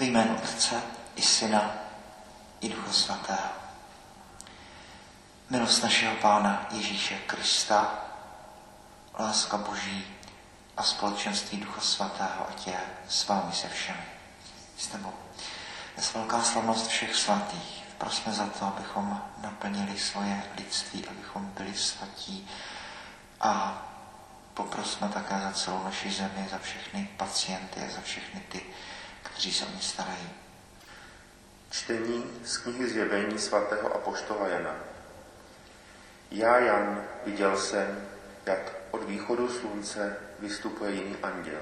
Ve jménu Otce i Syna i Ducha Svatého. Milost našeho Pána Ježíše Krista, láska Boží a společenství Ducha Svatého, ať je s vámi se všemi. S tebou. Dnes velká slavnost všech svatých. Prosme za to, abychom naplnili svoje lidství, abychom byli svatí a poprosme také za celou naši zemi, za všechny pacienty a za všechny ty, kteří se o ně starají. Čtení z knihy Zjevení svatého apoštola Jana. Já, Jan, viděl jsem, jak od východu slunce vystupuje jiný anděl.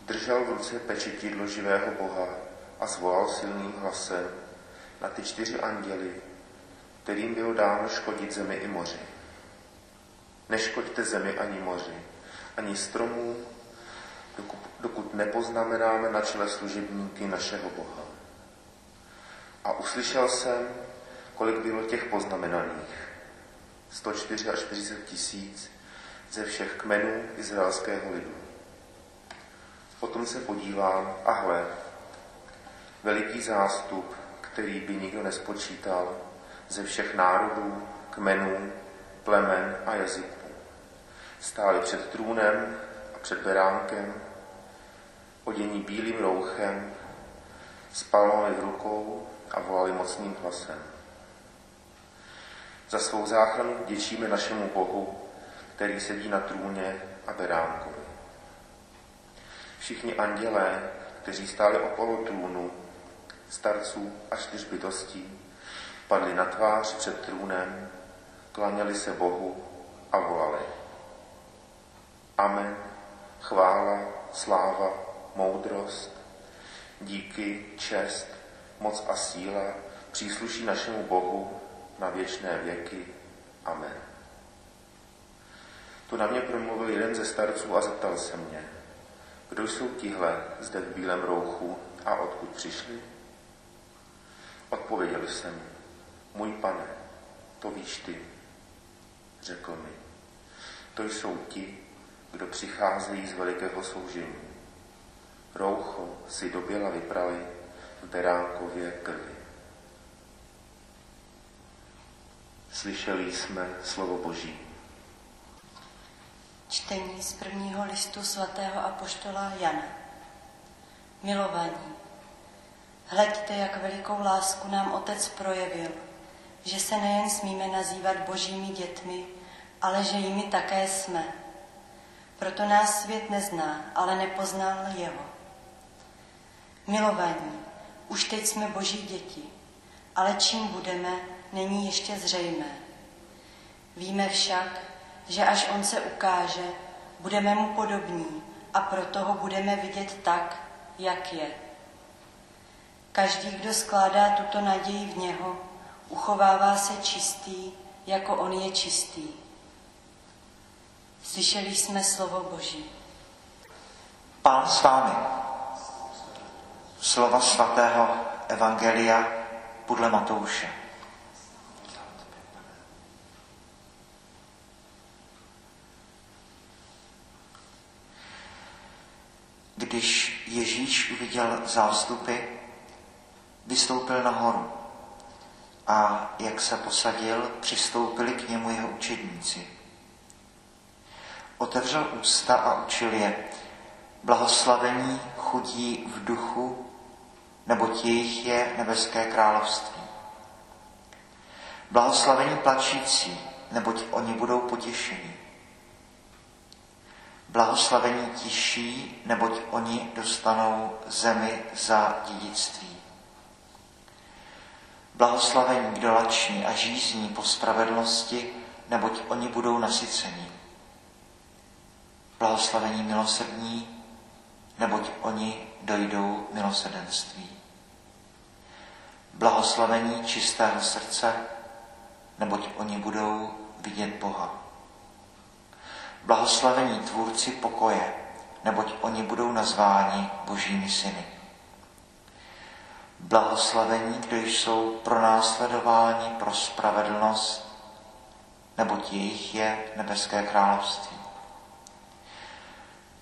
Držel v ruce pečetidlo živého Boha a zvolal silným hlasem na ty čtyři anděly, kterým bylo dáno škodit zemi i moři. Neškoďte zemi ani moři, ani stromů, dokud, nepoznamenáme na čele služebníky našeho Boha. A uslyšel jsem, kolik bylo těch poznamenaných. 144 tisíc ze všech kmenů izraelského lidu. Potom se podívám a hle, veliký zástup, který by nikdo nespočítal, ze všech národů, kmenů, plemen a jazyků. Stáli před trůnem a před beránkem, odění bílým rouchem, s palmami v rukou a volali mocným hlasem. Za svou záchranu děčíme našemu Bohu, který sedí na trůně a beránkovi. Všichni andělé, kteří stáli okolo trůnu, starců a čtyř bytostí, padli na tvář před trůnem, klaněli se Bohu a volali. Amen, chvála, sláva, moudrost, díky, čest, moc a síla přísluší našemu Bohu na věčné věky. Amen. Tu na mě promluvil jeden ze starců a zeptal se mě, kdo jsou tihle zde v bílém rouchu a odkud přišli? Odpověděl jsem, můj pane, to víš ty. Řekl mi, to jsou ti, kdo přicházejí z velikého soužení. Si do běla vyprali v beránkově krvi. Slyšeli jsme slovo Boží. Čtení z prvního listu svatého apoštola Jana. Milovaní, hleďte, jak velikou lásku nám Otec projevil, že se nejen smíme nazývat božími dětmi, ale že jimi také jsme. Proto nás svět nezná, ale nepoznal jeho. Milovaní, už teď jsme boží děti, ale čím budeme, není ještě zřejmé. Víme však, že až on se ukáže, budeme mu podobní a proto ho budeme vidět tak, jak je. Každý, kdo skládá tuto naději v něho, uchovává se čistý, jako on je čistý. Slyšeli jsme slovo Boží. Pán s vámi. Slova svatého Evangelia podle Matouše. Když Ježíš uviděl zástupy, vystoupil nahoru a jak se posadil, přistoupili k němu jeho učedníci. Otevřel ústa a učil je, blahoslavení chudí v duchu, neboť jejich je nebeské království. Blahoslavení plačící, neboť oni budou potěšeni. Blahoslavení tiší, neboť oni dostanou zemi za dědictví. Blahoslavení kdo lační a žízní po spravedlnosti, neboť oni budou nasyceni. Blahoslavení milosrdní, neboť oni dojdou milosedenství. Blahoslavení čistého srdce, neboť oni budou vidět Boha. Blahoslavení tvůrci pokoje, neboť oni budou nazváni božími syny. Blahoslavení, kdo jsou pronásledováni pro spravedlnost, neboť jejich je nebeské království.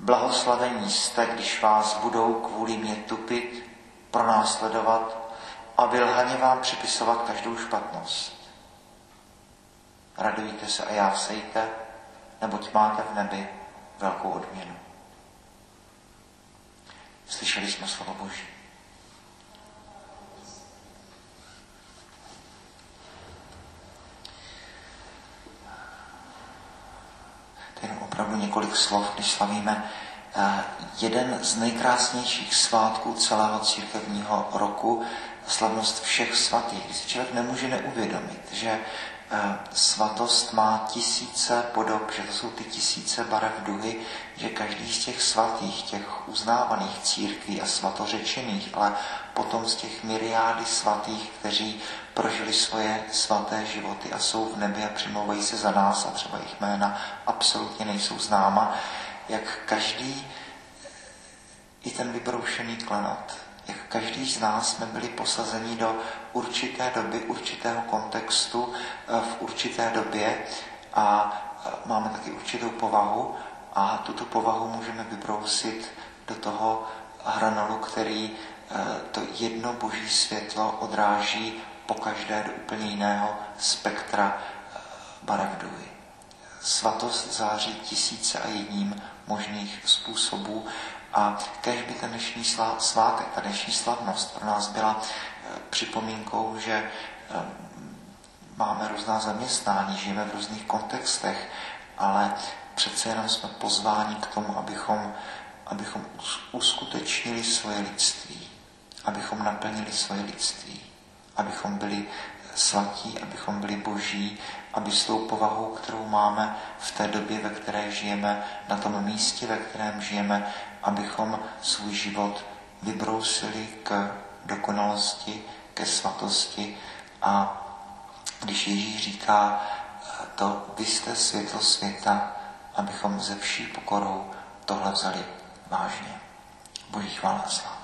Blahoslavení jste, když vás budou kvůli mě tupit, pronásledovat a vylhaně vám připisovat každou špatnost. Radujte se a jásejte, neboť máte v nebi velkou odměnu. Slyšeli jsme slovo Boží. To je opravdu několik slov, když slavíme eh, jeden z nejkrásnějších svátků celého církevního roku, slavnost všech svatých, kdy si člověk nemůže neuvědomit, že Eh, svatost má tisíce podob, že to jsou ty tisíce barev duhy, že každý z těch svatých, těch uznávaných církví a svatořečených, ale potom z těch myriády svatých, kteří prožili svoje svaté životy a jsou v nebi a přimlouvají se za nás a třeba jejich jména absolutně nejsou známa, jak každý i ten vybroušený klenot, každý z nás jsme byli posazeni do určité doby, určitého kontextu, eh, v určité době a eh, máme taky určitou povahu a tuto povahu můžeme vybrousit do toho hranolu, který eh, to jedno boží světlo odráží po každé do úplně jiného spektra barev duhy. Svatost září tisíce a jedním možných způsobů a kež by ten dnešní svátek, ta dnešní slavnost pro nás byla eh, připomínkou, že eh, máme různá zaměstnání, žijeme v různých kontextech, ale přece jenom jsme pozváni k tomu, abychom, abychom uskutečnili svoje lidství, abychom naplnili svoje lidství, abychom byli svatí, abychom byli boží, aby s tou povahou, kterou máme v té době, ve které žijeme, na tom místě, ve kterém žijeme, abychom svůj život vybrousili k dokonalosti, ke svatosti a když Ježíš říká to, vy jste světlo světa, abychom ze vší pokorou tohle vzali vážně. Boží chvála sláva.